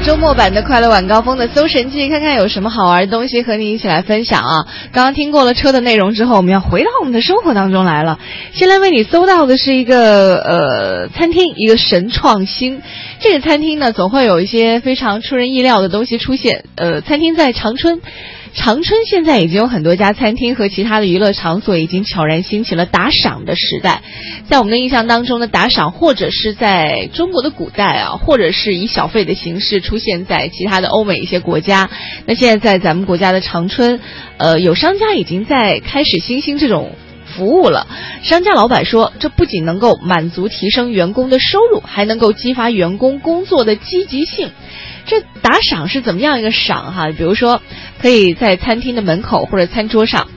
周末版的快乐晚高峰的搜神记，看看有什么好玩的东西和你一起来分享啊！刚刚听过了车的内容之后，我们要回到我们的生活当中来了。先来为你搜到的是一个呃餐厅，一个神创新。这个餐厅呢，总会有一些非常出人意料的东西出现。呃，餐厅在长春。长春现在已经有很多家餐厅和其他的娱乐场所已经悄然兴起了打赏的时代。在我们的印象当中呢，打赏或者是在中国的古代啊，或者是以小费的形式出现在其他的欧美一些国家。那现在在咱们国家的长春，呃，有商家已经在开始新兴这种服务了。商家老板说，这不仅能够满足提升员工的收入，还能够激发员工工作的积极性。这打赏是怎么样一个赏哈？比如说，可以在餐厅的门口或者餐桌上，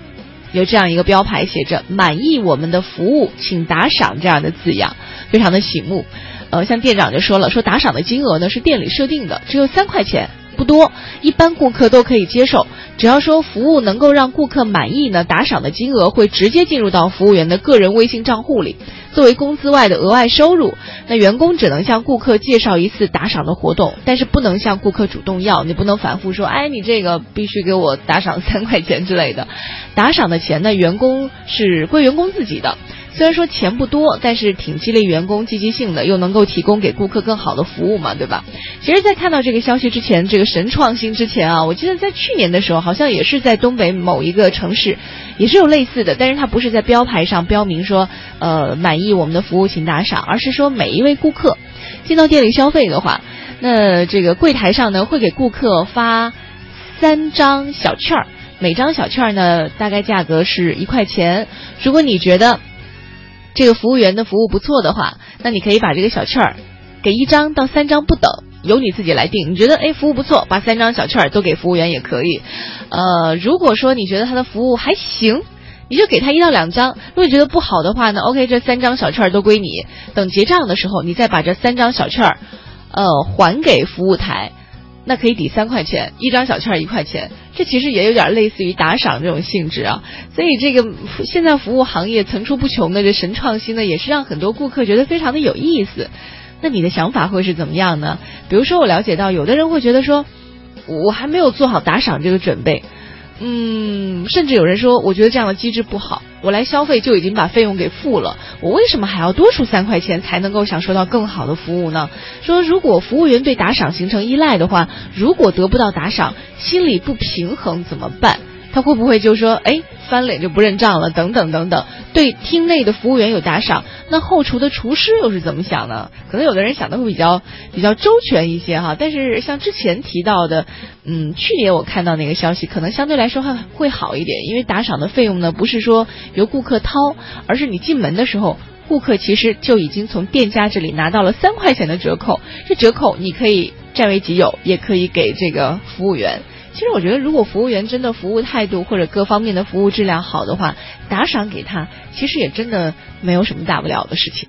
有这样一个标牌，写着“满意我们的服务，请打赏”这样的字样，非常的醒目。呃，像店长就说了，说打赏的金额呢是店里设定的，只有三块钱。不多，一般顾客都可以接受。只要说服务能够让顾客满意呢，打赏的金额会直接进入到服务员的个人微信账户里，作为工资外的额外收入。那员工只能向顾客介绍一次打赏的活动，但是不能向顾客主动要，你不能反复说，哎，你这个必须给我打赏三块钱之类的。打赏的钱呢，员工是归员工自己的。虽然说钱不多，但是挺激励员工积极性的，又能够提供给顾客更好的服务嘛，对吧？其实，在看到这个消息之前，这个神创新之前啊，我记得在去年的时候，好像也是在东北某一个城市，也是有类似的，但是它不是在标牌上标明说，呃，满意我们的服务请打赏，而是说每一位顾客进到店里消费的话，那这个柜台上呢会给顾客发三张小券儿，每张小券呢大概价格是一块钱，如果你觉得。这个服务员的服务不错的话，那你可以把这个小券儿给一张到三张不等，由你自己来定。你觉得哎服务不错，把三张小券儿都给服务员也可以。呃，如果说你觉得他的服务还行，你就给他一到两张。如果你觉得不好的话呢，OK，这三张小券都归你。等结账的时候，你再把这三张小券儿，呃，还给服务台。那可以抵三块钱，一张小券一块钱，这其实也有点类似于打赏这种性质啊。所以这个现在服务行业层出不穷的这神创新呢，也是让很多顾客觉得非常的有意思。那你的想法会是怎么样呢？比如说我了解到，有的人会觉得说，我还没有做好打赏这个准备。嗯，甚至有人说，我觉得这样的机制不好。我来消费就已经把费用给付了，我为什么还要多出三块钱才能够享受到更好的服务呢？说如果服务员对打赏形成依赖的话，如果得不到打赏，心里不平衡怎么办？他会不会就说，哎？翻脸就不认账了，等等等等。对厅内的服务员有打赏，那后厨的厨师又是怎么想呢？可能有的人想的会比较比较周全一些哈。但是像之前提到的，嗯，去年我看到那个消息，可能相对来说还会好一点，因为打赏的费用呢不是说由顾客掏，而是你进门的时候，顾客其实就已经从店家这里拿到了三块钱的折扣，这折扣你可以占为己有，也可以给这个服务员。其实我觉得，如果服务员真的服务态度或者各方面的服务质量好的话，打赏给他，其实也真的没有什么大不了的事情。